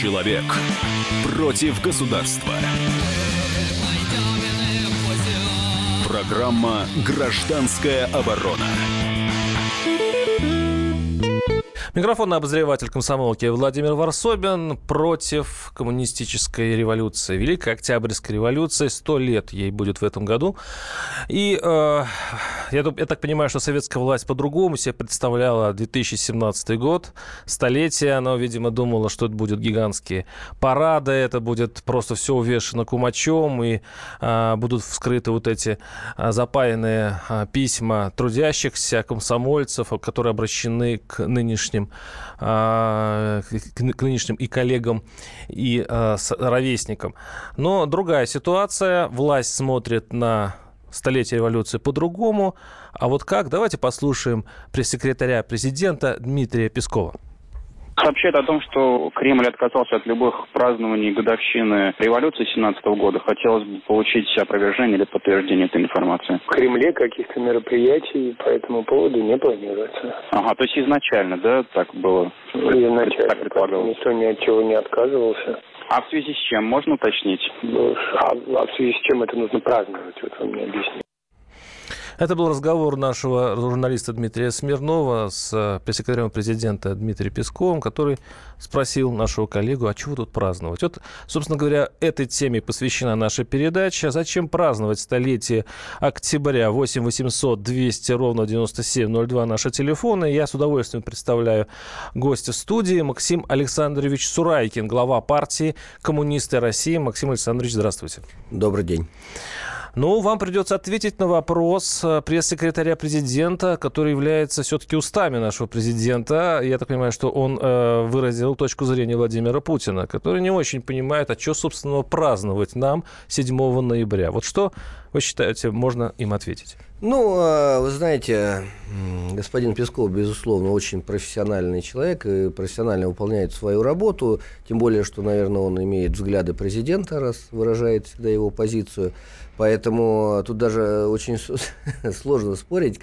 Человек против государства. Программа «Гражданская оборона». Микрофонный обозреватель комсомолки Владимир Варсобин против коммунистической революции. Великой Октябрьской революции. Сто лет ей будет в этом году. И э, я, я так понимаю, что советская власть по-другому себе представляла 2017 год. Столетие. Она, видимо, думала, что это будут гигантские парады. Это будет просто все увешано кумачом. И э, будут вскрыты вот эти э, запаянные э, письма трудящихся, комсомольцев, которые обращены к нынешним нынешним, к нынешним и коллегам, и а, ровесникам. Но другая ситуация. Власть смотрит на столетие революции по-другому. А вот как? Давайте послушаем пресс-секретаря президента Дмитрия Пескова сообщает о том, что Кремль отказался от любых празднований годовщины революции 17 года. Хотелось бы получить опровержение или подтверждение этой информации. В Кремле каких-то мероприятий по этому поводу не планируется. Ага, то есть изначально, да, так было? Изначально. Так предполагалось. Никто ни от чего не отказывался. А в связи с чем, можно уточнить? А, а в связи с чем это нужно праздновать, вот вы мне объясните. Это был разговор нашего журналиста Дмитрия Смирнова с э, пресс-секретарем президента Дмитрием Песковым, который спросил нашего коллегу, а чего тут праздновать? Вот, собственно говоря, этой теме посвящена наша передача. Зачем праздновать столетие октября? 8 800 200 ровно 9702 наши телефоны. Я с удовольствием представляю гостя студии Максим Александрович Сурайкин, глава партии «Коммунисты России». Максим Александрович, здравствуйте. Добрый день. Ну, вам придется ответить на вопрос э, пресс-секретаря президента, который является все-таки устами нашего президента. Я так понимаю, что он э, выразил точку зрения Владимира Путина, который не очень понимает, а что, собственно, праздновать нам 7 ноября. Вот что вы считаете, можно им ответить? Ну, а, вы знаете, господин Песков, безусловно, очень профессиональный человек и профессионально выполняет свою работу, тем более, что, наверное, он имеет взгляды президента, раз выражает всегда его позицию. Поэтому тут даже очень сложно спорить.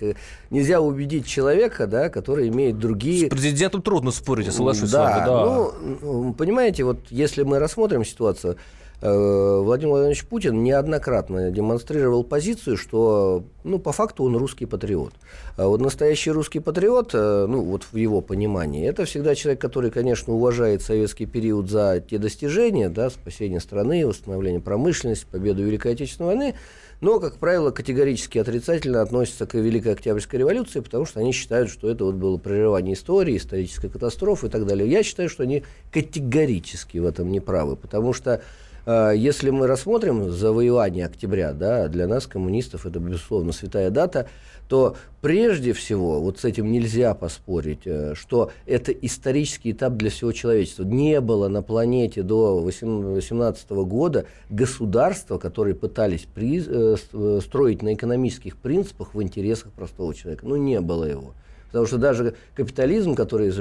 Нельзя убедить человека, да, который имеет другие... С президентом трудно спорить, я соглашусь да, с вами. Да, ну, понимаете, вот если мы рассмотрим ситуацию, Владимир Владимирович Путин неоднократно демонстрировал позицию, что, ну, по факту он русский патриот. А вот настоящий русский патриот, э, ну, вот в его понимании, это всегда человек, который, конечно, уважает советский период за те достижения, да, спасение страны, восстановление промышленности, победу Великой Отечественной войны, но, как правило, категорически отрицательно относятся к Великой Октябрьской революции, потому что они считают, что это вот было прерывание истории, историческая катастрофа и так далее. Я считаю, что они категорически в этом не правы, потому что если мы рассмотрим завоевание октября, да, для нас, коммунистов, это, безусловно, святая дата, то прежде всего, вот с этим нельзя поспорить, э, что это исторический этап для всего человечества. Не было на планете до 18 года государства, которые пытались при, э, э, строить на экономических принципах в интересах простого человека. Ну, не было его. Потому что даже капитализм, который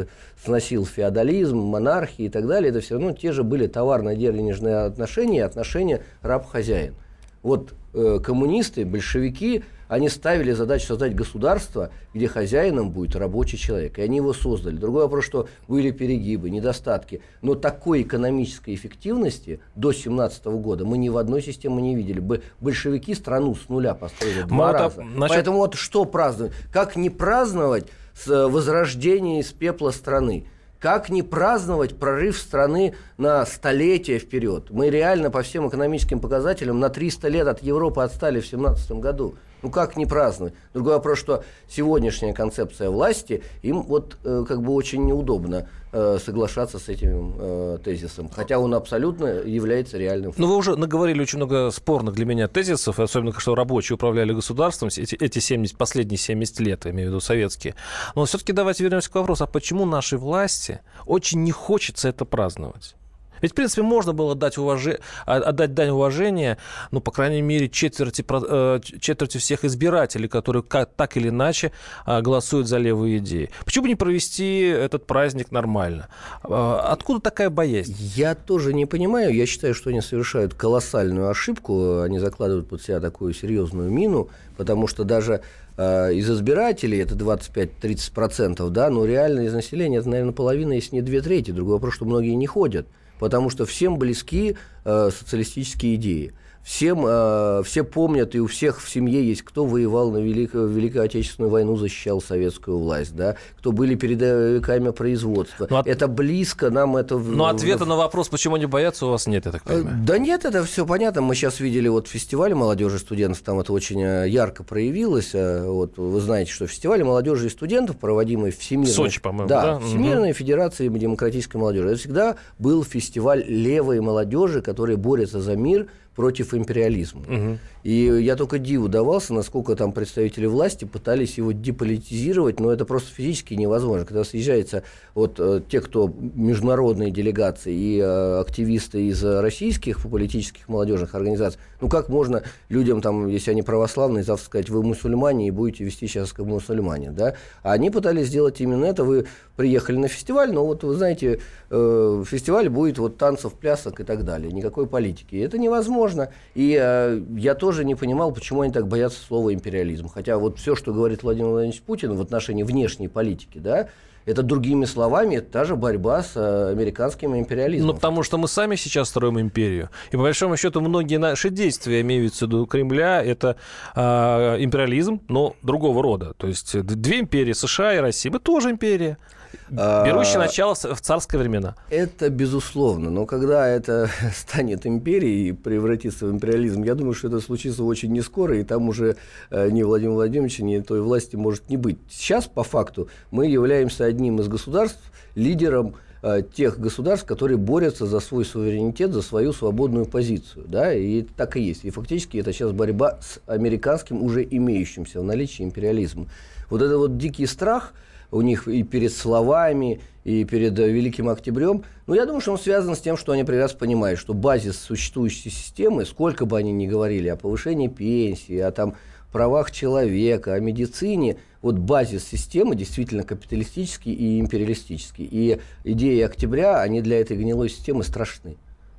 сносил феодализм, монархии и так далее, это все равно те же были товарно-денежные отношения, отношения раб-хозяин. Вот э, коммунисты, большевики, они ставили задачу создать государство, где хозяином будет рабочий человек. И они его создали. Другой вопрос, что были перегибы, недостатки. Но такой экономической эффективности до 17 года мы ни в одной системе не видели. Большевики страну с нуля построили два Мата, раза. Значит... Поэтому вот что праздновать? Как не праздновать с возрождения из пепла страны? Как не праздновать прорыв страны на столетие вперед? Мы реально по всем экономическим показателям на 300 лет от Европы отстали в 2017 году. Ну как не праздновать? Другой вопрос, что сегодняшняя концепция власти, им вот э, как бы очень неудобно э, соглашаться с этим э, тезисом, хотя он абсолютно является реальным. Ну вы уже наговорили очень много спорных для меня тезисов, особенно, что рабочие управляли государством эти, эти 70, последние 70 лет, я имею в виду советские. Но все-таки давайте вернемся к вопросу, а почему нашей власти очень не хочется это праздновать? Ведь, в принципе, можно было дать уваж... А, отдать дань уважения, ну, по крайней мере, четверти, э, четверти всех избирателей, которые как, так или иначе а, голосуют за левые идеи. Почему бы не провести этот праздник нормально? А, откуда такая боязнь? Я тоже не понимаю. Я считаю, что они совершают колоссальную ошибку. Они закладывают под себя такую серьезную мину, потому что даже из избирателей, это 25-30%, да, но реально из населения это, наверное, половина, если не две трети. Другой вопрос, что многие не ходят. Потому что всем близки э, социалистические идеи всем, э, все помнят, и у всех в семье есть, кто воевал на Великую, Великую Отечественную войну, защищал советскую власть, да, кто были передовиками производства. Ну, от... Это близко, нам это... Но ответа на вопрос, почему они боятся, у вас нет, я так понимаю. Да нет, это все понятно. Мы сейчас видели вот фестиваль молодежи и студентов, там это очень э, ярко проявилось. Э, вот вы знаете, что фестиваль молодежи и студентов, проводимый Всемирной... Сочи, по-моему, да? да? Всемирной угу. Федерации демократической молодежи. Это всегда был фестиваль левой молодежи, которая борется за мир, против империализма. Угу. И я только диву давался, насколько там представители власти пытались его деполитизировать, но это просто физически невозможно. Когда съезжаются вот э, те, кто международные делегации и э, активисты из российских политических молодежных организаций, ну как можно людям там, если они православные, завтра сказать, вы мусульмане и будете вести сейчас как мусульмане, да? А они пытались сделать именно это. Вы приехали на фестиваль, но вот вы знаете, э, фестиваль будет вот танцев, плясок и так далее, никакой политики. Это невозможно. И э, я тоже не понимал, почему они так боятся слова империализм. Хотя вот все, что говорит Владимир Владимирович Путин в отношении внешней политики, да, это другими словами, та же борьба с э, американским империализмом. Ну, потому что мы сами сейчас строим империю. И по большому счету многие наши действия, имеются в виду Кремля, это э, империализм, но другого рода. То есть две империи, США и Россия, мы тоже империя. Берущий а, начало в царские времена. Это безусловно. Но когда это станет империей и превратится в империализм, я думаю, что это случится очень не скоро, и там уже э, ни Владимира Владимировича, ни той власти может не быть. Сейчас, по факту, мы являемся одним из государств, лидером э, тех государств, которые борются за свой суверенитет, за свою свободную позицию. Да? И так и есть. И фактически это сейчас борьба с американским, уже имеющимся в наличии империализмом. Вот это вот дикий страх – у них и перед словами, и перед э, Великим Октябрем. Но я думаю, что он связан с тем, что они прекрасно понимают, что базис существующей системы, сколько бы они ни говорили о повышении пенсии, о там, правах человека, о медицине, вот базис системы действительно капиталистический и империалистический. И идеи октября, они для этой гнилой системы страшны.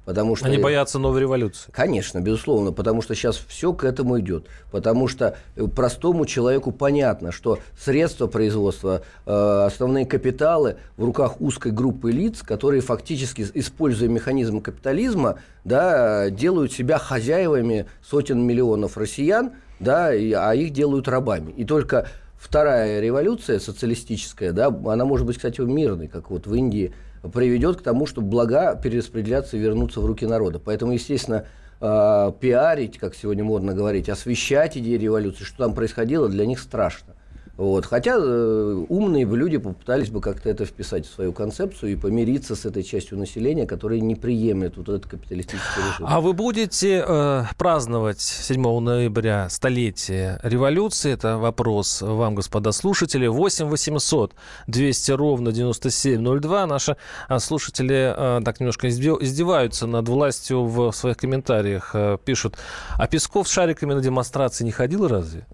Потому что, Они боятся новой революции. Конечно, безусловно, потому что сейчас все к этому идет. Потому что э, простому человеку понятно, что средства производства, э, основные капиталы в руках узкой группы лиц, которые фактически, используя механизм капитализма, да, делают себя хозяевами сотен миллионов россиян, да, а их делают рабами. И только вторая революция социалистическая, да, она может быть, кстати, мирной, как вот в Индии – приведет к тому, что блага перераспределяться и вернуться в руки народа. Поэтому, естественно, э, пиарить, как сегодня модно говорить, освещать идеи революции, что там происходило, для них страшно. Вот. Хотя э, умные бы люди попытались бы как-то это вписать в свою концепцию и помириться с этой частью населения, которая не приемлет вот этот капиталистический режим. А вы будете э, праздновать 7 ноября столетие революции? Это вопрос вам, господа слушатели. 8 800 200 ровно 9702. Наши э, слушатели э, так немножко издеваются над властью в своих комментариях. Э, пишут, а Песков с шариками на демонстрации не ходил разве?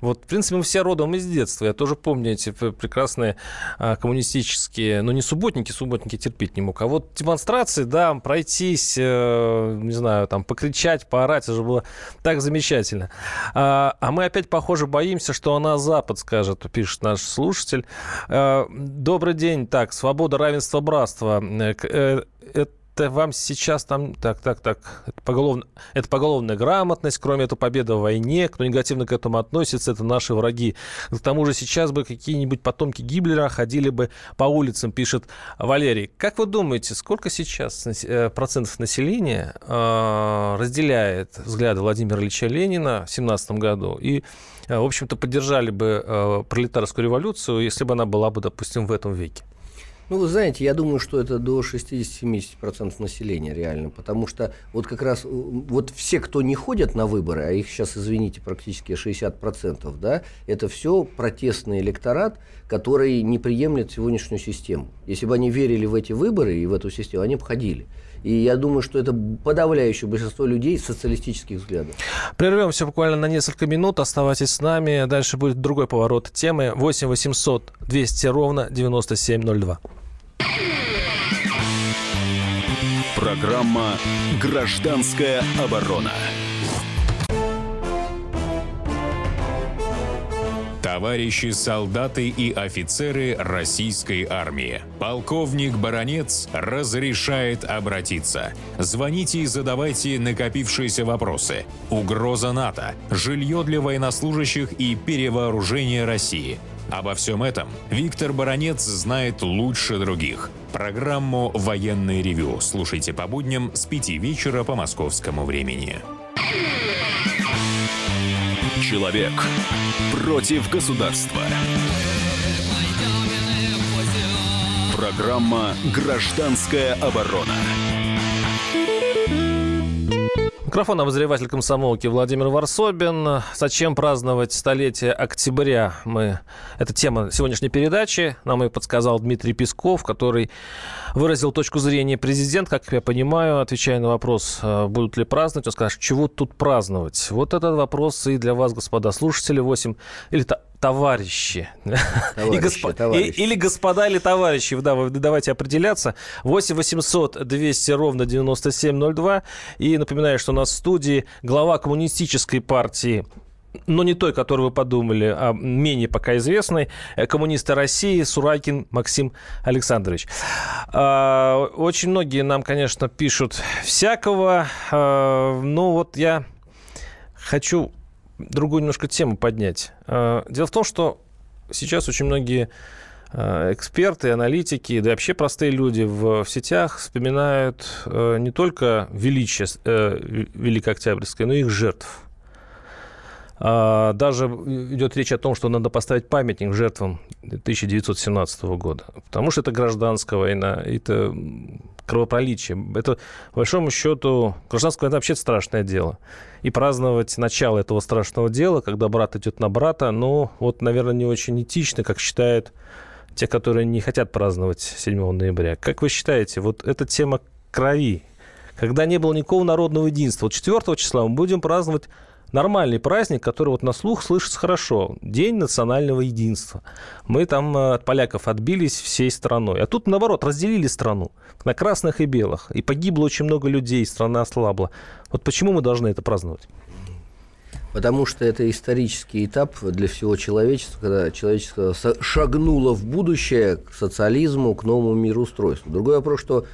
Вот, в принципе, мы все родом из детства. Я тоже помню эти прекрасные а, коммунистические, ну, не субботники, субботники терпеть не мог, а вот демонстрации, да, пройтись, э, не знаю, там, покричать, поорать, это же было так замечательно. А, а мы опять, похоже, боимся, что она Запад скажет, пишет наш слушатель. А, Добрый день. Так, свобода, равенство, братство. Э, э, это это вам сейчас там, так, так, так, это, поголовно, это поголовная грамотность, кроме этого победа в войне, кто негативно к этому относится, это наши враги. К тому же сейчас бы какие-нибудь потомки Гиблера ходили бы по улицам, пишет Валерий. Как вы думаете, сколько сейчас э, процентов населения э, разделяет взгляды Владимира Ильича Ленина в 17 году и э, в общем-то, поддержали бы пролетарскую революцию, если бы она была бы, допустим, в этом веке? Ну, вы знаете, я думаю, что это до 60-70% населения реально, потому что вот как раз вот все, кто не ходят на выборы, а их сейчас, извините, практически 60%, да, это все протестный электорат, который не приемлет сегодняшнюю систему. Если бы они верили в эти выборы и в эту систему, они бы ходили. И я думаю, что это подавляющее большинство людей социалистических взглядов. Прервемся буквально на несколько минут. Оставайтесь с нами. Дальше будет другой поворот темы. 8 800 200 ровно 9702. Программа «Гражданская оборона». товарищи солдаты и офицеры российской армии. Полковник Баронец разрешает обратиться. Звоните и задавайте накопившиеся вопросы. Угроза НАТО, жилье для военнослужащих и перевооружение России. Обо всем этом Виктор Баранец знает лучше других. Программу «Военный ревю» слушайте по будням с 5 вечера по московскому времени. Человек против государства. Программа «Гражданская оборона». Микрофон обозреватель комсомолки Владимир Варсобин. Зачем праздновать столетие октября? Мы... Это тема сегодняшней передачи. Нам и подсказал Дмитрий Песков, который выразил точку зрения президент, как я понимаю, отвечая на вопрос, э, будут ли праздновать, он скажет, чего тут праздновать? Вот этот вопрос и для вас, господа слушатели, 8 или товарищи. Товарищи, и госп... товарищи. И, или господа, или товарищи. Да, вы давайте определяться. 8 800 200 ровно 9702. И напоминаю, что у нас в студии глава коммунистической партии но не той, которую вы подумали, а менее пока известной, э, коммуниста России Суракин Максим Александрович. А, очень многие нам, конечно, пишут всякого. А, ну вот я хочу другую немножко тему поднять. А, дело в том, что сейчас очень многие а, эксперты, аналитики, да и вообще простые люди в, в сетях вспоминают э, не только величие э, Великой Октябрьской, но и их жертв. А, даже идет речь о том, что надо поставить памятник жертвам 1917 года, потому что это гражданская война, это кровопролитие. Это, по большому счету, гражданская война вообще страшное дело. И праздновать начало этого страшного дела, когда брат идет на брата, ну, вот, наверное, не очень этично, как считают те, которые не хотят праздновать 7 ноября. Как вы считаете, вот эта тема крови, когда не было никакого народного единства, вот 4 числа мы будем праздновать нормальный праздник, который вот на слух слышится хорошо. День национального единства. Мы там э, от поляков отбились всей страной. А тут, наоборот, разделили страну на красных и белых. И погибло очень много людей, страна ослабла. Вот почему мы должны это праздновать? Потому что это исторический этап для всего человечества, когда человечество шагнуло в будущее к социализму, к новому мироустройству. Другой вопрос, что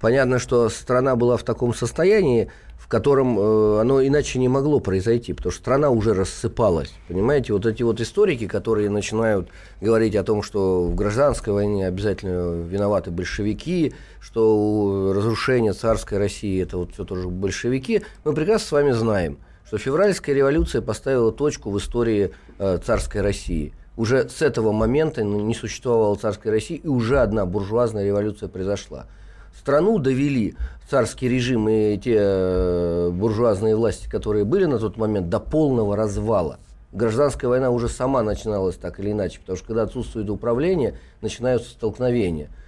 понятно, что страна была в таком состоянии, в котором э, оно иначе не могло произойти, потому что страна уже рассыпалась. Понимаете, вот эти вот историки, которые начинают говорить о том, что в гражданской войне обязательно виноваты большевики, что разрушение царской России это вот все тоже большевики, мы прекрасно с вами знаем, что февральская революция поставила точку в истории э, царской России. Уже с этого момента не существовало царской России, и уже одна буржуазная революция произошла страну довели царский режим и те э, буржуазные власти, которые были на тот момент, до полного развала. Гражданская война уже сама начиналась так или иначе, потому что когда отсутствует управление, начинаются столкновения –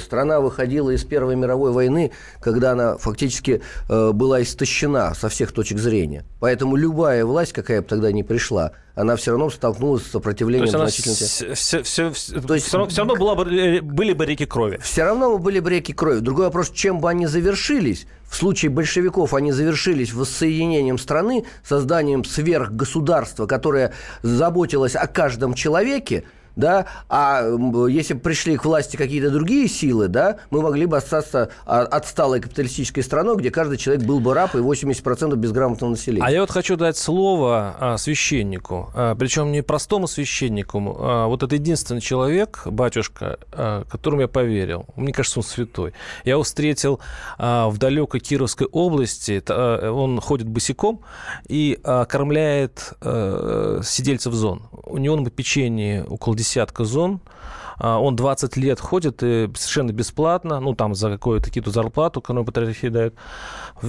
страна выходила из Первой мировой войны, когда она фактически э, была истощена со всех точек зрения. Поэтому любая власть, какая бы тогда ни пришла, она все равно столкнулась с сопротивлением То есть значительно. Все, все, все, То есть, все равно, все равно была бы, э, были бы реки крови. Все равно были бы реки крови. Другой вопрос, чем бы они завершились. В случае большевиков они завершились воссоединением страны, созданием сверхгосударства, которое заботилось о каждом человеке, да, а если бы пришли к власти какие-то другие силы, да, мы могли бы остаться а, отсталой капиталистической страной, где каждый человек был бы раб и 80% безграмотного населения. А я вот хочу дать слово а, священнику, а, причем не простому священнику, вот это единственный человек, батюшка, которому я поверил. Мне кажется, он святой. Я его встретил в далекой Кировской области, он ходит босиком и кормляет сидельцев зон. У него на печенье около десятка зон. А, он 20 лет ходит и совершенно бесплатно, ну, там, за какую-то какую-то зарплату, которую патриархия дает,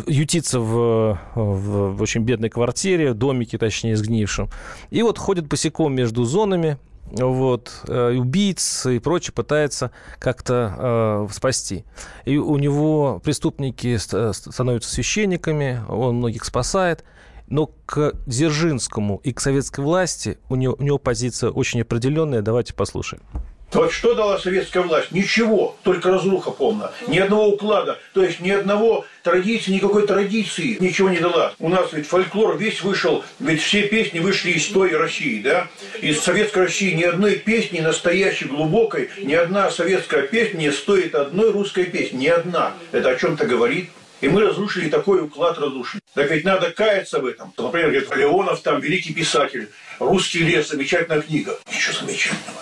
ютится в, в, в очень бедной квартире, домике, точнее, сгнившем. И вот ходит босиком между зонами, вот, э, убийц и прочее пытается как-то э, спасти. И у него преступники становятся священниками, он многих спасает. Но к Дзержинскому и к советской власти у него, у него позиция очень определенная. Давайте послушаем. Вот что дала советская власть? Ничего, только разруха полная. Ни одного уклада, то есть ни одного традиции, никакой традиции ничего не дала. У нас ведь фольклор весь вышел, ведь все песни вышли из той России, да? Из советской России ни одной песни настоящей, глубокой, ни одна советская песня не стоит одной русской песни, ни одна. Это о чем-то говорит. И мы разрушили такой уклад разрушили. Так ведь надо каяться в этом. Например, говорит, Леонов там великий писатель, «Русский лес», замечательная книга. Ничего замечательного.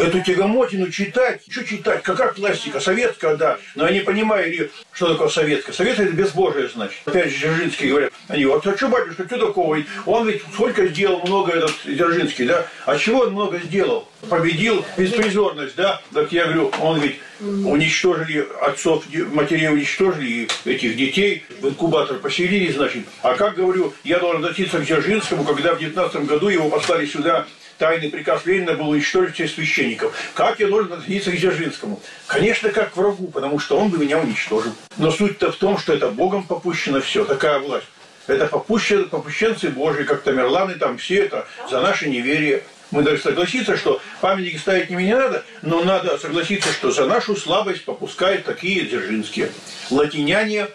Эту тягомотину читать, что читать, какая классика, советская, да, но я не понимаю, что такое советская. Советская – это безбожие, значит. Опять же, Дзержинский говорят, они, вот, а что, батюшка, что такого? Он ведь сколько сделал много этот Дзержинский, да? А чего он много сделал? Победил беспризорность, да? Так я говорю, он ведь уничтожили отцов, матерей уничтожили, и этих детей в инкубатор поселили, значит. А как, говорю, я должен относиться к Дзержинскому, когда в 19 году его послали сюда тайный приказ Ленина был уничтожить всех священников. Как я должен относиться к Дзержинскому? Конечно, как к врагу, потому что он бы меня уничтожил. Но суть-то в том, что это Богом попущено все, такая власть. Это попущен, попущенцы Божьи, как Тамерланы, там все это за наше неверие. Мы должны согласиться, что памятники ставить не надо, но надо согласиться, что за нашу слабость попускают такие дзержинские. Латиняне,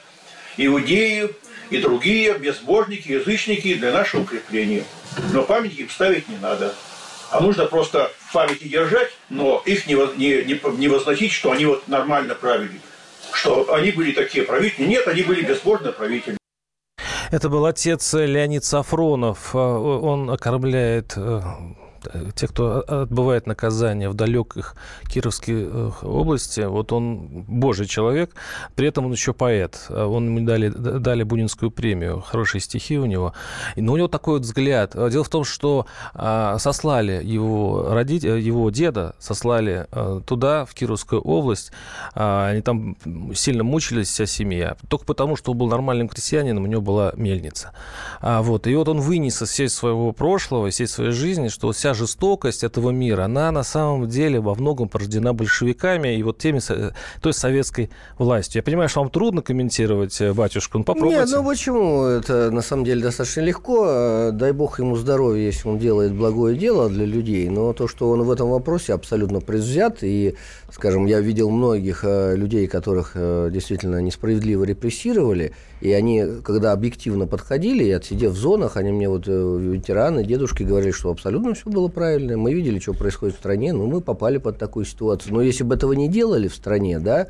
иудеи и другие безбожники, язычники для нашего укрепления. Но памятники ставить не надо. А нужно просто в памяти держать, но их не, не, не, не возносить, что они вот нормально правили. Что они были такие правители. Нет, они были безбожные правители. Это был отец Леонид Сафронов. Он окормляет Э, те, кто отбывает наказание в далеких Кировской области, вот он божий человек, при этом он еще поэт. Он ему дали, дали Бунинскую премию, хорошие стихи у него. Но у него такой вот взгляд. Дело в том, что а, сослали его, родителя, его деда, сослали туда, в Кировскую область. А, они там сильно мучились, вся семья. Только потому, что он был нормальным крестьянином, у него была мельница. А, вот. И вот он вынес из всей своего прошлого, из всей своей жизни, что вся жестокость этого мира, она на самом деле во многом порождена большевиками и вот теми, той советской властью. Я понимаю, что вам трудно комментировать, э, батюшка, ну попробуйте. Нет, ну почему? Это на самом деле достаточно легко. Дай бог ему здоровья, если он делает благое дело для людей. Но то, что он в этом вопросе абсолютно предвзят, и, скажем, я видел многих э, людей, которых э, действительно несправедливо репрессировали, и они, когда объективно подходили, и отсидев в зонах, они мне вот ветераны, дедушки говорили, что абсолютно все было правильное. Мы видели, что происходит в стране, но мы попали под такую ситуацию. Но если бы этого не делали в стране, да,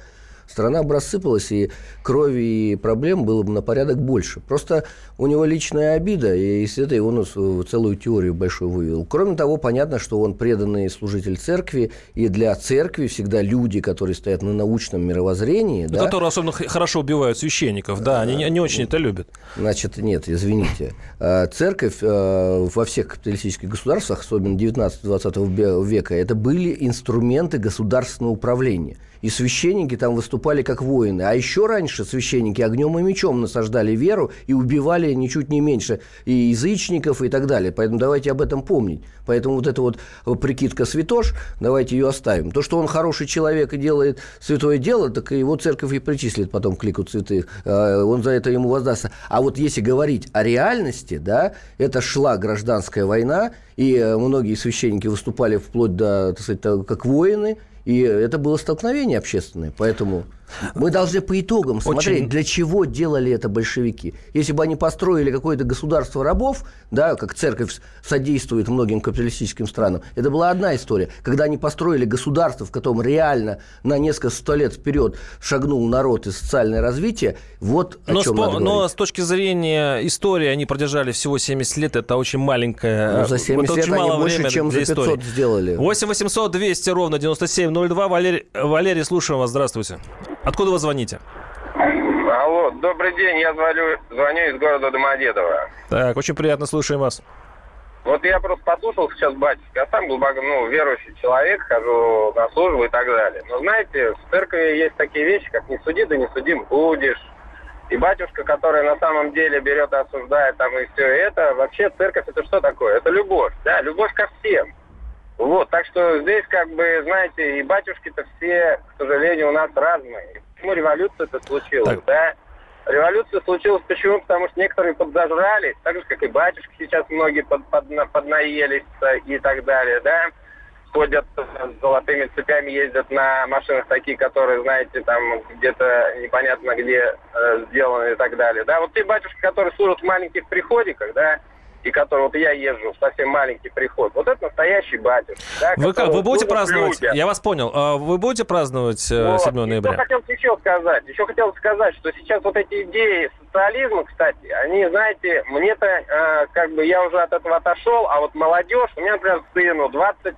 страна бы рассыпалась, и крови и проблем было бы на порядок больше. Просто у него личная обида, и из этой он целую теорию большую вывел. Кроме того, понятно, что он преданный служитель церкви, и для церкви всегда люди, которые стоят на научном мировоззрении... Да, которые особенно хорошо убивают свещеников, да, они не очень это любят. Значит, нет, извините. А, церковь а, во всех капиталистических государствах, особенно 19-20 века, это были инструменты государственного управления – и священники там выступали как воины. А еще раньше священники огнем и мечом насаждали веру и убивали ничуть не меньше и язычников и так далее. Поэтому давайте об этом помнить. Поэтому вот эта вот прикидка святош, давайте ее оставим. То, что он хороший человек и делает святое дело, так его церковь и причислит потом к лику святых. А, он за это ему воздастся. А вот если говорить о реальности, да, это шла гражданская война, и э, многие священники выступали вплоть до, так сказать, как воины, и это было столкновение общественное. Поэтому мы должны по итогам смотреть, Очень... для чего делали это большевики. Если бы они построили какое-то государство рабов, да, как церковь содействует многим капиталистическим странам, это была одна история. Когда они построили государство, в котором реально на несколько сто лет вперед шагнул народ и социальное развитие, вот о но чем с, надо Но с точки зрения истории они продержали всего 70 лет, это очень маленькая... Ну, за 70 это лет они больше, чем за 500 истории. сделали. 8 800 200 ровно 9702. Валерий, Валерий, слушаем вас, здравствуйте. Откуда вы звоните? Алло, добрый день, я звоню, звоню из города Домодедово. Так, очень приятно, слушаем вас. Вот я просто послушал сейчас батюшка, я сам глубоко, ну, верующий человек, хожу на службу и так далее. Но знаете, в церкви есть такие вещи, как не суди, да не судим будешь. И батюшка, который на самом деле берет и осуждает там и все это, вообще церковь это что такое? Это любовь, да, любовь ко всем. Вот, так что здесь, как бы, знаете, и батюшки-то все, к сожалению, у нас разные. Почему революция-то случилась, так. да? Революция случилась почему? Потому что некоторые подзажрались, так же, как и батюшки сейчас многие под, под, поднаелись и так далее, да? ходят с золотыми цепями, ездят на машинах такие, которые, знаете, там где-то непонятно где э, сделаны и так далее. Да, вот те батюшки, которые служат в маленьких приходиках, да, и который вот я езжу в совсем маленький приход. Вот это настоящий батюшка. Да, вы как, вы будете праздновать? Людям. Я вас понял. А вы будете праздновать вот. 7 ноября? Что хотел еще сказать? Еще хотел сказать, что сейчас вот эти идеи социализма, кстати, они, знаете, мне-то э, как бы я уже от этого отошел, а вот молодежь, у меня, например, сыну 20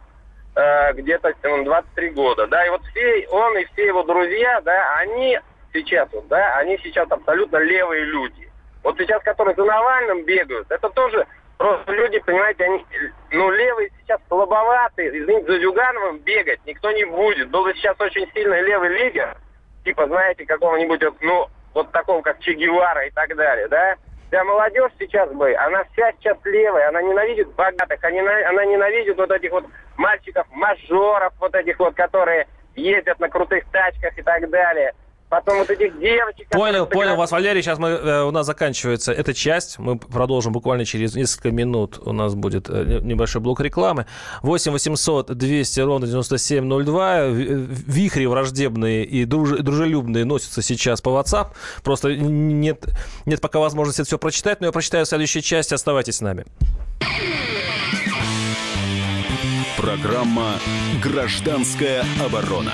э, где-то 23 года, да, и вот все, он и все его друзья, да, они сейчас, вот, да, они сейчас абсолютно левые люди. Вот сейчас, которые за Навальным бегают, это тоже просто люди, понимаете, они, ну, левые сейчас слабоватые, извините, за Зюгановым бегать никто не будет. Был бы сейчас очень сильный левый лидер, типа, знаете, какого-нибудь, ну, вот такого, как Че Гевара и так далее, да? Вся молодежь сейчас бы, она вся сейчас левая, она ненавидит богатых, она ненавидит вот этих вот мальчиков-мажоров, вот этих вот, которые ездят на крутых тачках и так далее потом вот этих девочек... Понял, понял вас, Валерий. Сейчас мы, э, у нас заканчивается эта часть. Мы продолжим буквально через несколько минут. У нас будет э, небольшой блок рекламы. 8 800 200 ровно 9702. Вихри враждебные и дружелюбные носятся сейчас по WhatsApp. Просто нет, нет пока возможности это все прочитать, но я прочитаю следующую часть. Оставайтесь с нами. Программа «Гражданская оборона».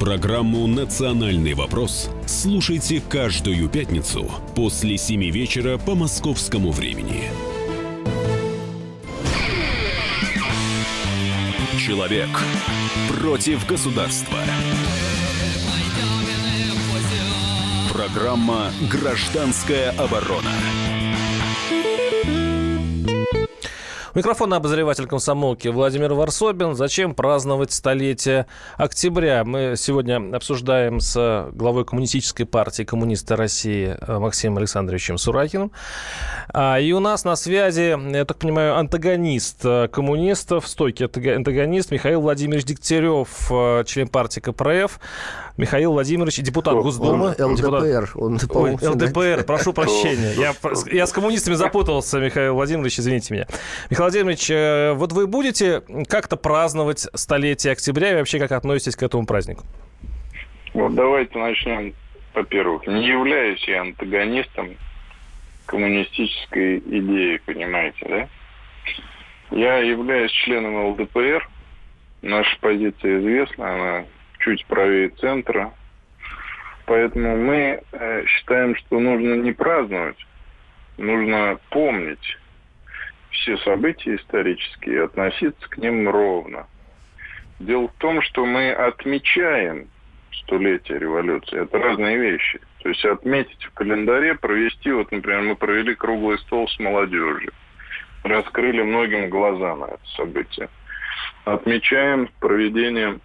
Программу «Национальный вопрос» слушайте каждую пятницу после 7 вечера по московскому времени. Человек против государства. Программа «Гражданская оборона». Микрофон обозреватель комсомолки Владимир Варсобин. Зачем праздновать столетие октября? Мы сегодня обсуждаем с главой коммунистической партии коммуниста России Максимом Александровичем Суракиным. А, и у нас на связи, я так понимаю, антагонист э, коммунистов, стойкий антагонист Михаил Владимирович Дегтярев, э, член партии КПРФ. Михаил Владимирович, депутат Кто? Госдумы. Он ЛДПР. Он, Ой, ЛДПр, прошу прощения. Я, я с коммунистами запутался, Михаил Владимирович, извините меня. Михаил Владимирович, э, вот вы будете как-то праздновать столетие октября и вообще как относитесь к этому празднику? Вот давайте начнем, во-первых. Не являюсь я антагонистом коммунистической идеи, понимаете, да? Я являюсь членом ЛДПР. Наша позиция известна, она чуть правее центра. Поэтому мы э, считаем, что нужно не праздновать, нужно помнить все события исторические и относиться к ним ровно. Дело в том, что мы отмечаем столетие революции. Это разные вещи. То есть отметить в календаре, провести, вот, например, мы провели круглый стол с молодежью. Раскрыли многим глаза на это событие. Отмечаем проведение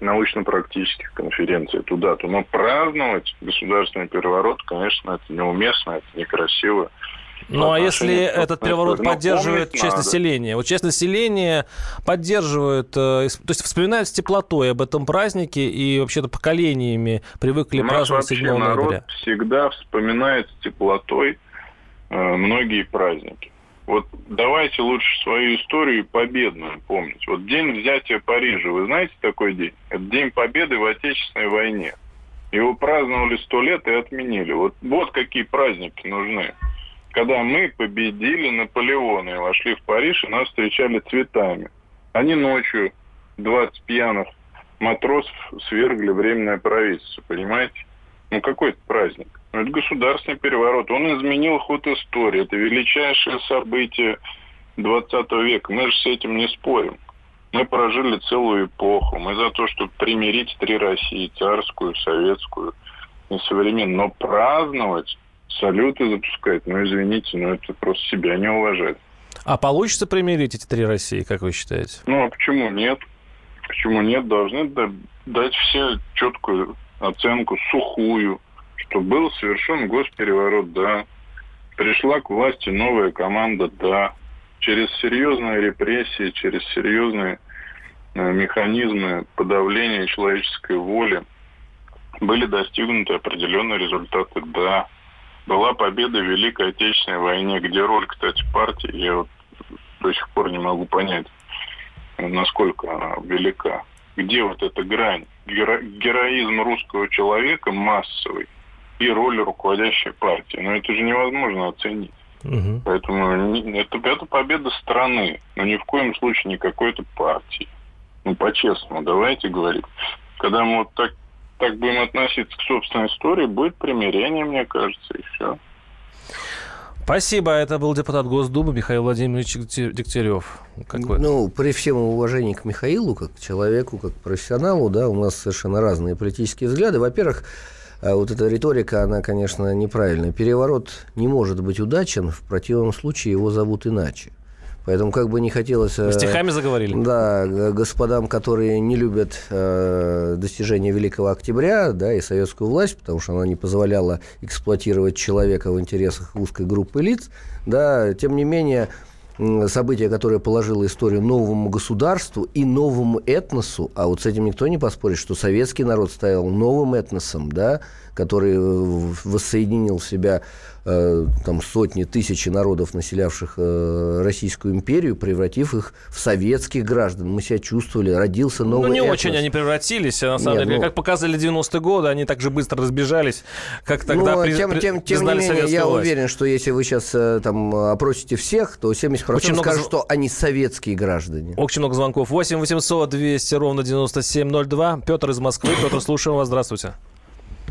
научно-практических конференций туда-то. Но праздновать государственный переворот, конечно, это неуместно, это некрасиво. Ну а если этот переворот поддерживает часть надо. населения? Вот часть населения поддерживает, э, то есть вспоминает с теплотой об этом празднике и вообще-то поколениями привыкли праздновать 7 ноября. народ всегда вспоминает с теплотой э, многие праздники. Вот давайте лучше свою историю победную помнить. Вот день взятия Парижа, вы знаете такой день? Это День Победы в Отечественной войне. Его праздновали сто лет и отменили. Вот, вот какие праздники нужны. Когда мы победили Наполеона и вошли в Париж, и нас встречали цветами. Они ночью 20 пьяных матросов свергли временное правительство, понимаете? Ну какой это праздник? Ну, это государственный переворот. Он изменил ход истории. Это величайшее событие 20 века. Мы же с этим не спорим. Мы прожили целую эпоху. Мы за то, чтобы примирить три России. Царскую, советскую и современную. Но праздновать, салюты запускать, ну извините, но это просто себя не уважать. А получится примирить эти три России, как вы считаете? Ну, а почему нет? Почему нет? Должны дать все четкую оценку, сухую, что был совершен госпереворот, да. Пришла к власти новая команда, да. Через серьезные репрессии, через серьезные э, механизмы подавления человеческой воли были достигнуты определенные результаты, да. Была победа в Великой Отечественной войне, где роль, кстати, партии, я вот до сих пор не могу понять, насколько она велика. Где вот эта грань? Геро- героизм русского человека массовый и роль руководящей партии. Но это же невозможно оценить. Угу. Поэтому это, это победа страны, но ни в коем случае не какой-то партии. Ну, по-честному, давайте говорить. Когда мы вот так, так будем относиться к собственной истории, будет примирение, мне кажется, и все. Спасибо. Это был депутат Госдумы Михаил Владимирович Дегтярев. Как вы? Ну, при всем уважении к Михаилу, как к человеку, как к профессионалу, да, у нас совершенно разные политические взгляды. Во-первых, э, вот эта риторика, она, конечно, неправильная. Переворот не может быть удачен, в противном случае его зовут иначе. Поэтому как бы не хотелось... Вы э, стихами заговорили? Да, господам, которые не любят э, достижения Великого Октября да, и советскую власть, потому что она не позволяла эксплуатировать человека в интересах узкой группы лиц, да, тем не менее событие, которое положило историю новому государству и новому этносу, а вот с этим никто не поспорит, что советский народ ставил новым этносом, да, который э, воссоединил в себя э, там, сотни, тысячи народов, населявших э, Российскую империю, превратив их в советских граждан. Мы себя чувствовали, родился новый Ну, не этнос. очень они превратились, на самом Нет, деле. Ну... Как показали 90-е годы, они так же быстро разбежались, как тогда ну, при, тем, тем, тем не менее, я власть. уверен, что если вы сейчас там опросите всех, то 70% очень много... скажут, что они советские граждане. Очень много звонков. 8 800 200 ровно 9702. Петр из Москвы. Петр, слушаем вас. Здравствуйте.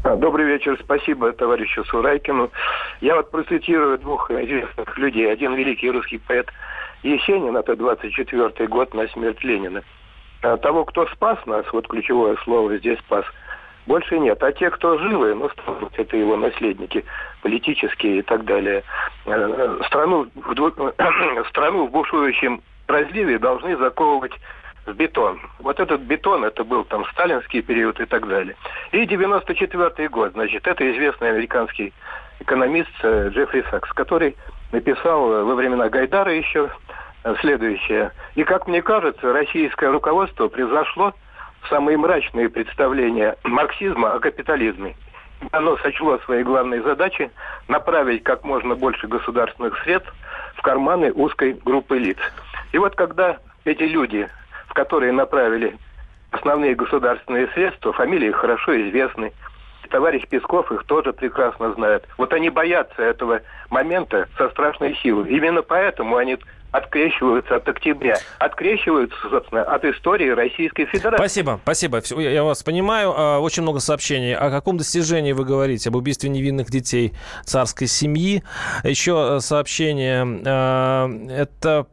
Добрый вечер, спасибо товарищу Сурайкину. Я вот процитирую двух известных людей. Один великий русский поэт Есенин, это 24-й год на смерть Ленина. А того, кто спас нас, вот ключевое слово здесь спас, больше нет. А те, кто живы, ну, это его наследники, политические и так далее, э, страну, страну в бушующем разливе должны заковывать в бетон. Вот этот бетон, это был там сталинский период и так далее. И 94 год, значит, это известный американский экономист э, Джеффри Сакс, который написал э, во времена Гайдара еще э, следующее. И, как мне кажется, российское руководство превзошло самые мрачные представления марксизма о капитализме. Оно сочло своей главной задачей направить как можно больше государственных средств в карманы узкой группы лиц. И вот когда эти люди в которые направили основные государственные средства, фамилии хорошо известны. Товарищ Песков их тоже прекрасно знает. Вот они боятся этого момента со страшной силой. Именно поэтому они открещиваются от октября, открещиваются, собственно, от истории Российской Федерации. Спасибо, спасибо. Я вас понимаю. А, очень много сообщений. О каком достижении вы говорите? Об убийстве невинных детей царской семьи. Еще э, сообщение. А, это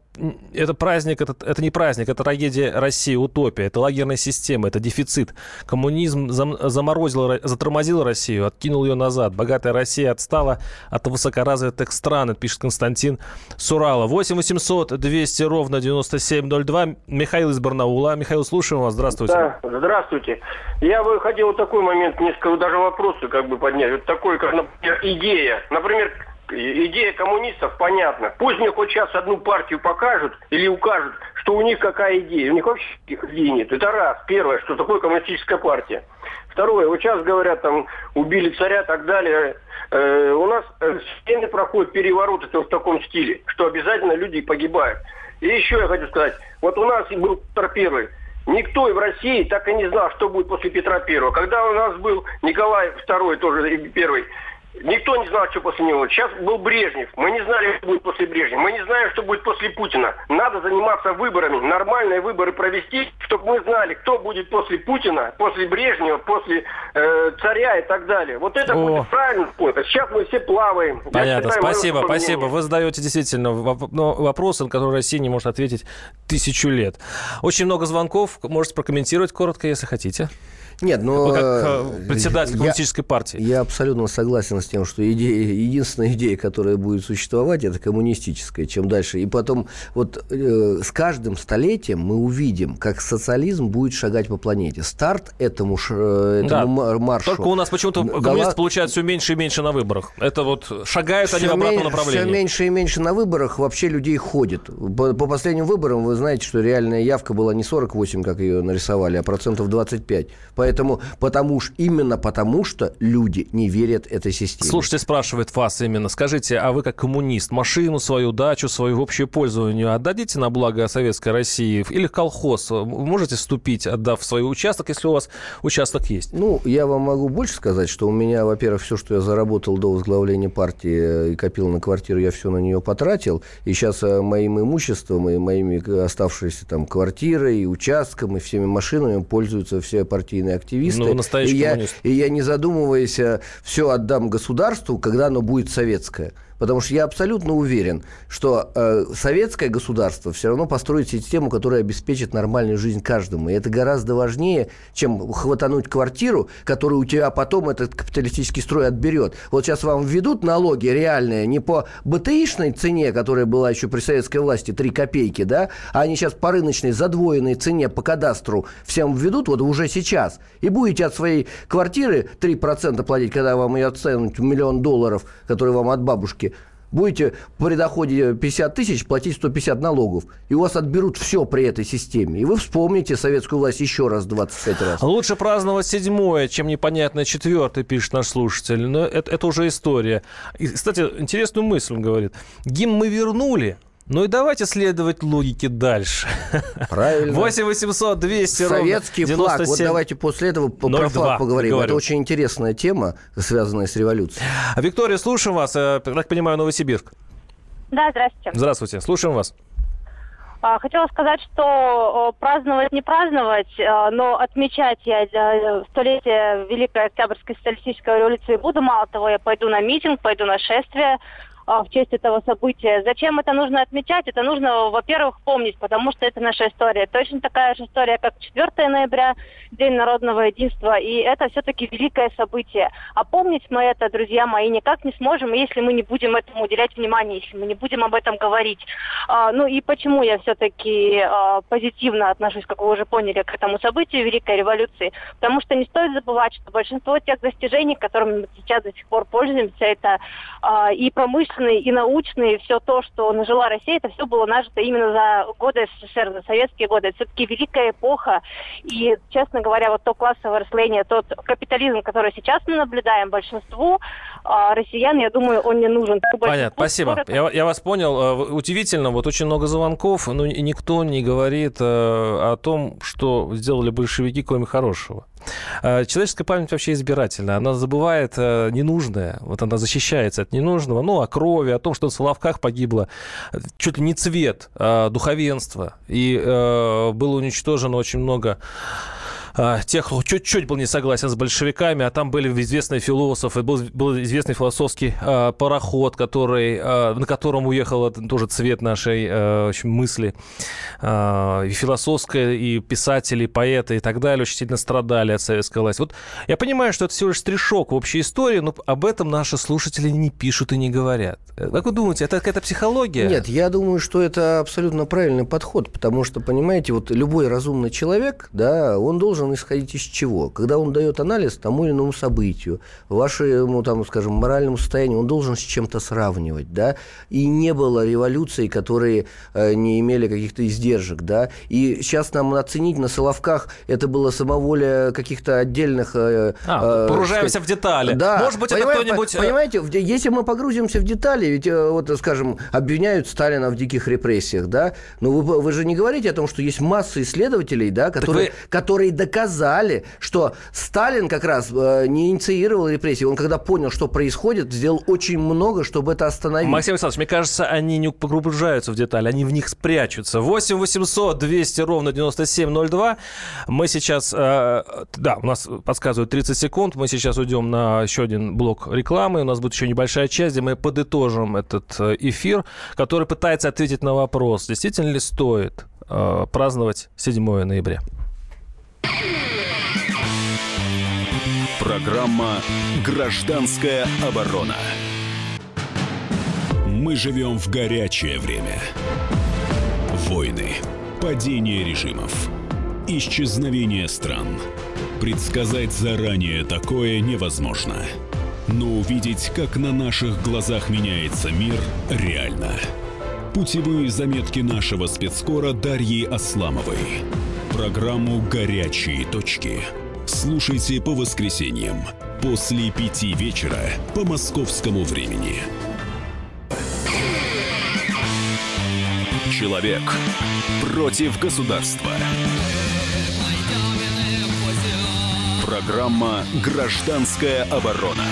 это праздник, это, это не праздник, это трагедия России, утопия, это лагерная система, это дефицит. Коммунизм зам, заморозил, затормозил Россию, откинул ее назад. Богатая Россия отстала от высокоразвитых стран, это пишет Константин Сурала. 8 800 200 ровно 9702. Михаил из Барнаула. Михаил, слушаем вас. Здравствуйте. Да, здравствуйте. Я бы хотел такой момент, несколько даже вопросы как бы поднять. Вот такой, как, например, идея. Например, идея коммунистов понятна. Пусть мне хоть сейчас одну партию покажут или укажут, что у них какая идея. У них вообще идей нет. Это раз. Первое, что такое коммунистическая партия. Второе, вот сейчас говорят, там, убили царя и так далее. Э, у нас э, проходит переворот это в таком стиле, что обязательно люди погибают. И еще я хочу сказать, вот у нас был Петр Первый. Никто в России так и не знал, что будет после Петра Первого. Когда у нас был Николай Второй, тоже первый, Никто не знал, что после него. Сейчас был Брежнев. Мы не знали, что будет после Брежнева. Мы не знаем, что будет после Путина. Надо заниматься выборами, нормальные выборы провести, чтобы мы знали, кто будет после Путина, после Брежнева, после э, царя и так далее. Вот это О. будет правильный путь. А сейчас мы все плаваем. Понятно. считаю, спасибо, спасибо. Вы задаете действительно ну, вопросы, на которые Россия не может ответить тысячу лет. Очень много звонков. Можете прокомментировать коротко, если хотите. Нет, но... Как э, председатель я, коммунистической партии. Я абсолютно согласен с тем, что идея, единственная идея, которая будет существовать, это коммунистическая, чем дальше. И потом вот э, с каждым столетием мы увидим, как социализм будет шагать по планете. Старт этому, э, этому да. маршу. Только у нас почему-то коммунисты получают все меньше и меньше на выборах. Это вот шагают все они в обратном направлении. Все меньше и меньше на выборах вообще людей ходит. По, по последним выборам вы знаете, что реальная явка была не 48, как ее нарисовали, а процентов 25. Поэтому, потому что, именно потому что люди не верят этой системе. Слушайте, спрашивает вас именно. Скажите, а вы как коммунист машину свою, дачу свою в общее пользование отдадите на благо Советской России? Или колхоз? можете вступить, отдав свой участок, если у вас участок есть? Ну, я вам могу больше сказать, что у меня, во-первых, все, что я заработал до возглавления партии и копил на квартиру, я все на нее потратил. И сейчас э, моим имуществом и моими оставшиеся там квартирой, и участком, и всеми машинами пользуются все партийные активисты. Ну, и я, и я, не задумываясь, э, все отдам государству, когда оно будет советское. Потому что я абсолютно уверен, что э, советское государство все равно построит систему, которая обеспечит нормальную жизнь каждому. И это гораздо важнее, чем хватануть квартиру, которую у тебя потом этот капиталистический строй отберет. Вот сейчас вам введут налоги реальные не по БТИшной цене, которая была еще при советской власти, 3 копейки, да, а они сейчас по рыночной задвоенной цене по кадастру всем введут, вот уже сейчас. И будете от своей квартиры 3% платить, когда вам ее оценят миллион долларов, которые вам от бабушки будете при доходе 50 тысяч платить 150 налогов. И у вас отберут все при этой системе. И вы вспомните советскую власть еще раз 25 раз. Лучше праздновать седьмое, чем непонятное четвертое, пишет наш слушатель. Но это, это уже история. И, кстати, интересную мысль он говорит. Гимн мы вернули, ну и давайте следовать логике дальше. Правильно. 8 800 200 Советский ровно 97... флаг. Вот давайте после этого 02, про флаг поговорим. Говорю. Это очень интересная тема, связанная с революцией. Виктория, слушаем вас. Я э, так понимаю, Новосибирск. Да, здравствуйте. Здравствуйте. Слушаем вас. А, хотела сказать, что праздновать не праздновать, а, но отмечать я э, столетие Великой Октябрьской социалистической революции буду. Мало того, я пойду на митинг, пойду на шествие, в честь этого события. Зачем это нужно отмечать? Это нужно, во-первых, помнить, потому что это наша история. Точно такая же история, как 4 ноября, День народного единства. И это все-таки великое событие. А помнить мы это, друзья мои, никак не сможем, если мы не будем этому уделять внимание, если мы не будем об этом говорить. А, ну и почему я все-таки а, позитивно отношусь, как вы уже поняли, к этому событию Великой революции? Потому что не стоит забывать, что большинство тех достижений, которыми мы сейчас до сих пор пользуемся, это а, и промышленность, общественный и научный, все то, что нажила Россия, это все было нажито именно за годы СССР, за советские годы. Это все-таки великая эпоха. И, честно говоря, вот то классовое расслоение, тот капитализм, который сейчас мы наблюдаем, большинству а, россиян, я думаю, он не нужен. Понятно, спасибо. Я, я вас понял. Э, удивительно, вот очень много звонков, но никто не говорит э, о том, что сделали большевики, кроме хорошего. Э, человеческая память вообще избирательна. Она забывает э, ненужное. Вот она защищается от ненужного. Ну, о крови, о том, что в Соловках погибло чуть ли не цвет а духовенства. И было уничтожено очень много а, тех, кто чуть-чуть был не согласен с большевиками, а там были известные философы, был, был известный философский э, пароход, который, э, на котором уехал тоже цвет нашей э, общем, мысли. Э, и философская, и писатели, и поэты, и так далее очень сильно страдали от советской власти. Вот я понимаю, что это всего лишь стришок в общей истории, но об этом наши слушатели не пишут и не говорят. Как вы думаете, это какая-то психология? Нет, я думаю, что это абсолютно правильный подход, потому что, понимаете, вот любой разумный человек, да, он должен должен исходить из чего? Когда он дает анализ тому или иному событию, вашему, там, скажем, моральному состоянию, он должен с чем-то сравнивать, да, и не было революций, которые э, не имели каких-то издержек, да, и сейчас нам оценить на Соловках это было самоволие каких-то отдельных... Э, а, э, погружаемся сказать, в детали. Да. Может быть, это кто-нибудь... Э, понимаете, если мы погрузимся в детали, ведь, э, вот, скажем, обвиняют Сталина в диких репрессиях, да, но вы, вы же не говорите о том, что есть масса исследователей, да, которые, вы... которые доказывают доказали, что Сталин как раз э, не инициировал репрессии. Он, когда понял, что происходит, сделал очень много, чтобы это остановить. Максим Александрович, мне кажется, они не погружаются в детали, они в них спрячутся. 8 800 200 ровно 9702. Мы сейчас... Э, да, у нас подсказывают 30 секунд. Мы сейчас уйдем на еще один блок рекламы. У нас будет еще небольшая часть, где мы подытожим этот э, эфир, который пытается ответить на вопрос, действительно ли стоит праздновать 7 ноября. Программа «Гражданская оборона». Мы живем в горячее время. Войны, падение режимов, исчезновение стран. Предсказать заранее такое невозможно. Но увидеть, как на наших глазах меняется мир, реально. Путевые заметки нашего спецкора Дарьи Асламовой. Программу «Горячие точки» слушайте по воскресеньям после пяти вечера по московскому времени. Человек против государства. Программа «Гражданская оборона».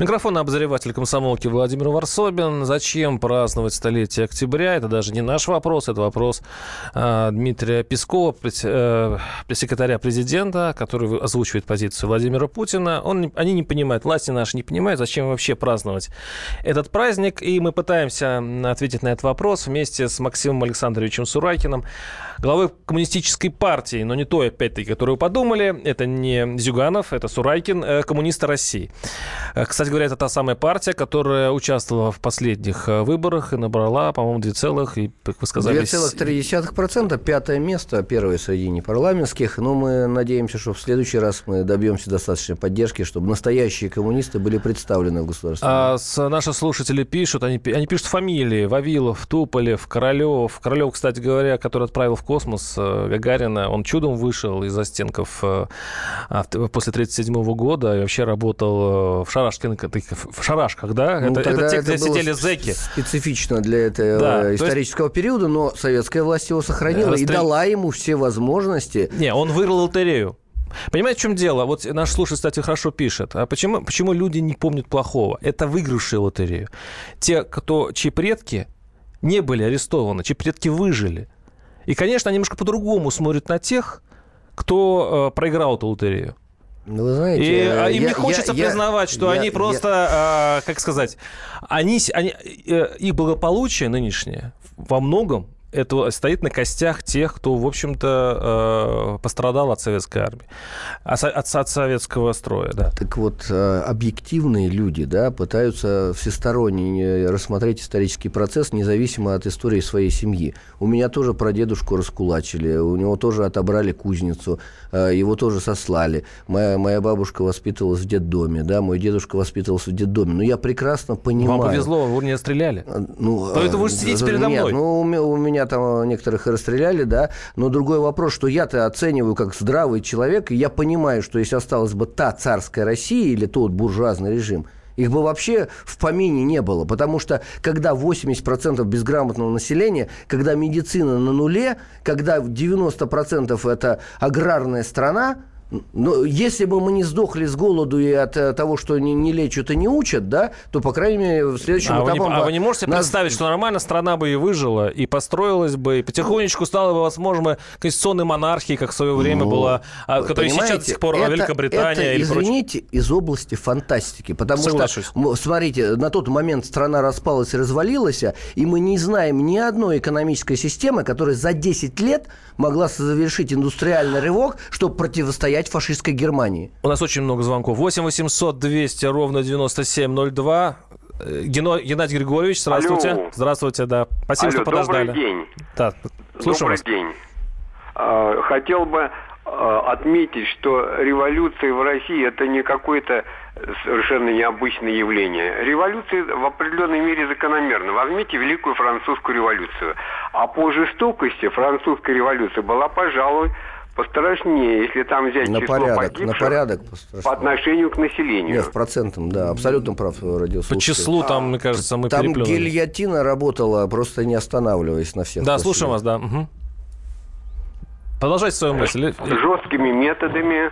Микрофон обозреватель комсомолки Владимир Варсобин. Зачем праздновать столетие октября? Это даже не наш вопрос, это вопрос э, Дмитрия Пескова, пресс, э, пресс-секретаря президента, который озвучивает позицию Владимира Путина. Он, они не понимают, власти наши не понимают, зачем вообще праздновать этот праздник. И мы пытаемся ответить на этот вопрос вместе с Максимом Александровичем Сурайкиным, главой коммунистической партии, но не той, опять-таки, которую подумали. Это не Зюганов, это Сурайкин, э, коммуниста России. Э, кстати говоря, это та самая партия, которая участвовала в последних э, выборах и набрала, по-моему, 2, и, как вы сказали... 2,3%, пятое место, первое среди непарламентских. Но мы надеемся, что в следующий раз мы добьемся достаточной поддержки, чтобы настоящие коммунисты были представлены в государстве. А с, наши слушатели пишут, они, они пишут фамилии. Вавилов, Туполев, Королев. Королев, кстати говоря, который отправил в космос э, Гагарина, он чудом вышел из застенков э, после 1937 года и вообще работал в Шарашкино в шарашках, да? Ну, это, это те, где это сидели зэки. Специфично для этого да, исторического есть... периода, но советская власть его сохранила Расстрел... и дала ему все возможности. Не, он выиграл лотерею. Понимаете, в чем дело? Вот наш слушатель, кстати, хорошо пишет. А почему, почему люди не помнят плохого? Это выигравшие лотерею. Те, кто, чьи предки не были арестованы, чьи предки выжили. И, конечно, они немножко по-другому смотрят на тех, кто э, проиграл эту лотерею. Ну, вы знаете, и а, им я, не хочется я, признавать, что я, они просто, я... э, как сказать, они, они, э, их благополучие нынешнее во многом это стоит на костях тех, кто, в общем-то, э, пострадал от советской армии, от, от, от советского строя. Да. Так вот, э, объективные люди да, пытаются всесторонне рассмотреть исторический процесс, независимо от истории своей семьи. У меня тоже прадедушку раскулачили, у него тоже отобрали кузницу, э, его тоже сослали. Моя, моя бабушка воспитывалась в детдоме, да, мой дедушка воспитывался в детдоме. Но я прекрасно понимаю... Вам повезло, вы не стреляли. Ну, Поэтому вы сидите передо мной. Нет, ну, у меня меня там некоторых расстреляли, да, но другой вопрос, что я-то оцениваю как здравый человек, и я понимаю, что если осталась бы та царская Россия или тот буржуазный режим, их бы вообще в помине не было, потому что когда 80% безграмотного населения, когда медицина на нуле, когда 90% это аграрная страна, ну, если бы мы не сдохли с голоду и от э, того, что не, не лечат и не учат, да, то, по крайней мере, в следующем а этапе... Вы не, а вы не можете нас... представить, что нормально страна бы и выжила, и построилась бы, и потихонечку стала бы, возможно, конституционной монархией, как в свое время ну, была, а, которая сейчас до сих пор это, Великобритания это, или извините, прочее. из области фантастики, потому Соглашусь. что, смотрите, на тот момент страна распалась и развалилась, и мы не знаем ни одной экономической системы, которая за 10 лет могла завершить индустриальный рывок, чтобы противостоять фашистской Германии. У нас очень много звонков. 8 800 200 ровно 9702. Э, Гено... Геннадий Григорьевич, здравствуйте. Алло. Здравствуйте, да. Спасибо, Алло, что подождали. Добрый день. Да, слушаю добрый вас. день. А, хотел бы а, отметить, что революция в России это не какое-то совершенно необычное явление. Революция в определенной мере закономерна. Возьмите Великую Французскую революцию. А по жестокости французская революция была, пожалуй, пострашнее, если там взять на число порядок, погибших на порядок по отношению к населению. Нет, в процентном, да, абсолютно прав родился. По числу там, мне кажется, мы Там переплюнули. гильотина работала, просто не останавливаясь на всех. Да, слушаем вас, да. Угу. Продолжайте свою мысль. Жесткими методами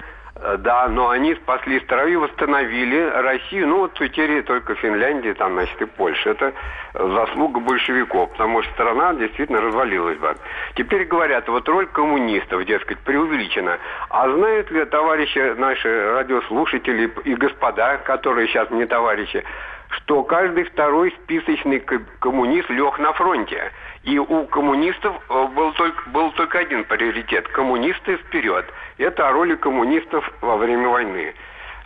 да, но они спасли страну восстановили Россию. Ну, вот теперь только Финляндия, там, значит, и Польша. Это заслуга большевиков, потому что страна действительно развалилась бы. Теперь говорят, вот роль коммунистов, дескать, преувеличена. А знают ли товарищи наши радиослушатели и господа, которые сейчас не товарищи, что каждый второй списочный коммунист лег на фронте. И у коммунистов э, был только, был только один приоритет – коммунисты вперед. Это о роли коммунистов во время войны.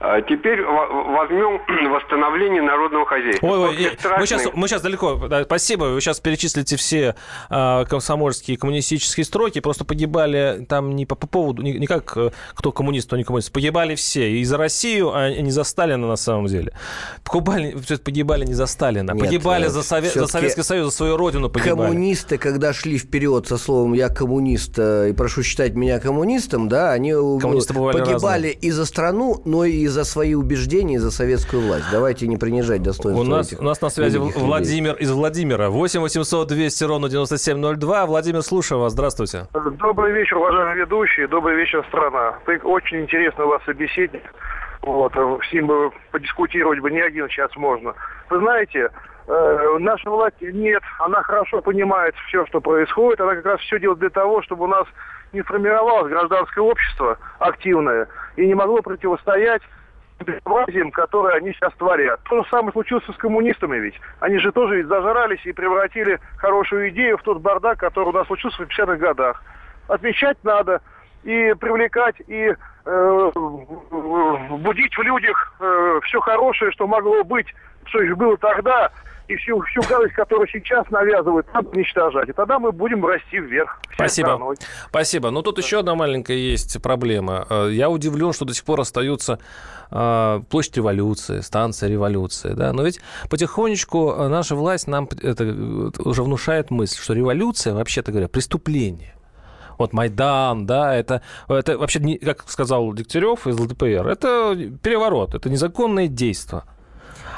А теперь возьмем восстановление народного хозяйства. Ой, ой, страшной... мы, сейчас, мы сейчас далеко. Да, спасибо. Вы сейчас перечислите все э, комсомольские коммунистические строки. Просто погибали там не по, по поводу, не, не как э, кто коммунист, кто не коммунист. Погибали все. И за Россию, а не за Сталина на самом деле. Погибали, погибали не за Сталина. Нет, погибали за, Совет, за Советский Союз, за свою родину погибали. Коммунисты, когда шли вперед со словом «я коммунист» э, и прошу считать меня коммунистом, да, они погибали разные. и за страну, но и за свои убеждения, за советскую власть. Давайте не принижать достоинство у нас, у нас на связи Владимир людей. из Владимира. 8 800 200 ровно 9702. Владимир, слушаю вас. Здравствуйте. Добрый вечер, уважаемые ведущие. Добрый вечер, страна. Ты очень интересный у вас собеседник. Вот, с ним бы подискутировать бы не один час можно. Вы знаете, э, наша власть нет, она хорошо понимает все, что происходит. Она как раз все делает для того, чтобы у нас не формировалось гражданское общество активное и не могло противостоять безобразием, которое они сейчас творят. То же самое случилось с коммунистами ведь. Они же тоже ведь зажрались и превратили хорошую идею в тот бардак, который у нас случился в 50-х годах. Отмечать надо и привлекать, и э, будить в людях э, все хорошее, что могло быть, что еще было тогда, и всю, всю гадость, которую сейчас навязывают, надо уничтожать. И тогда мы будем расти вверх. Спасибо. Страной. Спасибо. Но тут да. еще одна маленькая есть проблема. Э, я удивлен, что до сих пор остаются э, площадь революции, станция революции. Да? Но ведь потихонечку э, наша власть нам это уже внушает мысль, что революция, вообще-то говоря, преступление вот Майдан, да, это, это вообще, как сказал Дегтярев из ЛДПР, это переворот, это незаконное действие.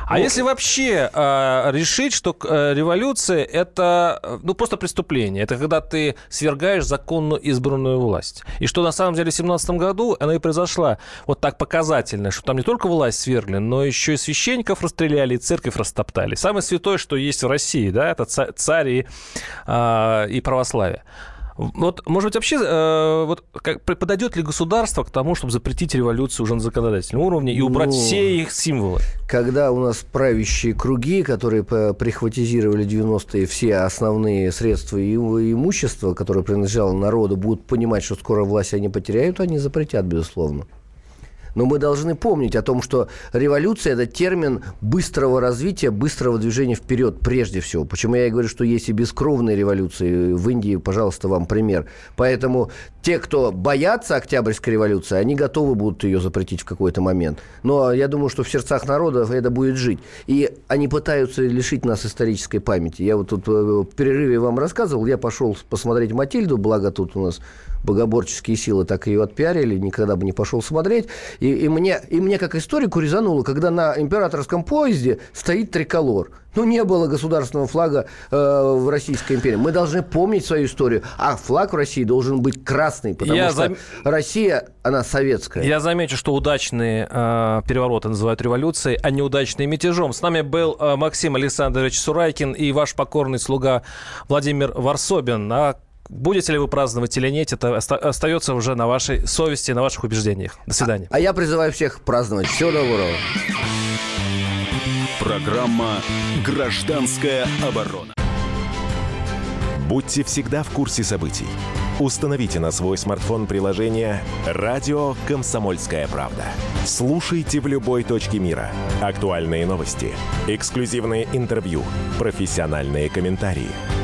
А если вообще э, решить, что э, революция это э, ну, просто преступление, это когда ты свергаешь законно избранную власть. И что на самом деле в 17 году она и произошла вот так показательно, что там не только власть свергли, но еще и священников расстреляли, и церковь растоптали. Самое святое, что есть в России, да, это царь и, э, и православие. Вот, может быть, вообще, э, вот, как, подойдет ли государство к тому, чтобы запретить революцию уже на законодательном уровне и убрать ну, все их символы? Когда у нас правящие круги, которые прихватизировали 90-е все основные средства и имущества, которое принадлежало народу, будут понимать, что скоро власть они потеряют, они запретят, безусловно. Но мы должны помнить о том, что революция – это термин быстрого развития, быстрого движения вперед прежде всего. Почему я и говорю, что есть и бескровные революции. В Индии, пожалуйста, вам пример. Поэтому те, кто боятся Октябрьской революции, они готовы будут ее запретить в какой-то момент. Но я думаю, что в сердцах народов это будет жить. И они пытаются лишить нас исторической памяти. Я вот тут э, в перерыве вам рассказывал, я пошел посмотреть Матильду, благо тут у нас богоборческие силы так ее отпиарили, никогда бы не пошел смотреть. И, и, мне, и мне, как историку, резануло, когда на императорском поезде стоит триколор. Ну, не было государственного флага э, в Российской империи. Мы должны помнить свою историю. А флаг в России должен быть красный, потому Я что зам... Россия, она советская. Я замечу, что удачные э, перевороты называют революцией, а неудачные мятежом. С нами был э, Максим Александрович Сурайкин и ваш покорный слуга Владимир Варсобин. А Будете ли вы праздновать или нет, это остается уже на вашей совести, на ваших убеждениях. До свидания. А, а я призываю всех праздновать. Всего доброго. Программа «Гражданская оборона». Будьте всегда в курсе событий. Установите на свой смартфон приложение «Радио Комсомольская правда». Слушайте в любой точке мира. Актуальные новости, эксклюзивные интервью, профессиональные комментарии –